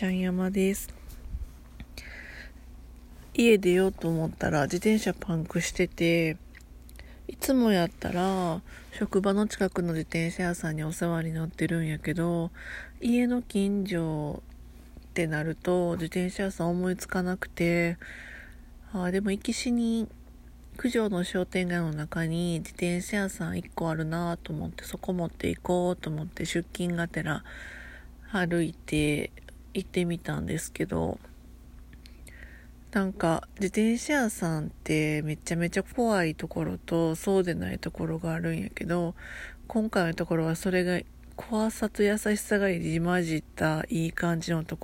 ちゃん山です。家出ようと思ったら自転車パンクしてていつもやったら職場の近くの自転車屋さんにお世話になってるんやけど家の近所ってなると自転車屋さん思いつかなくてあでも行きしに九条の商店街の中に自転車屋さん1個あるなと思ってそこ持っていこうと思って出勤がてら歩いて行ってみたんですけどなんか自転車屋さんってめちゃめちゃ怖いところとそうでないところがあるんやけど今回のところはそれが怖さと優しさが入り混じったいい感じのとこ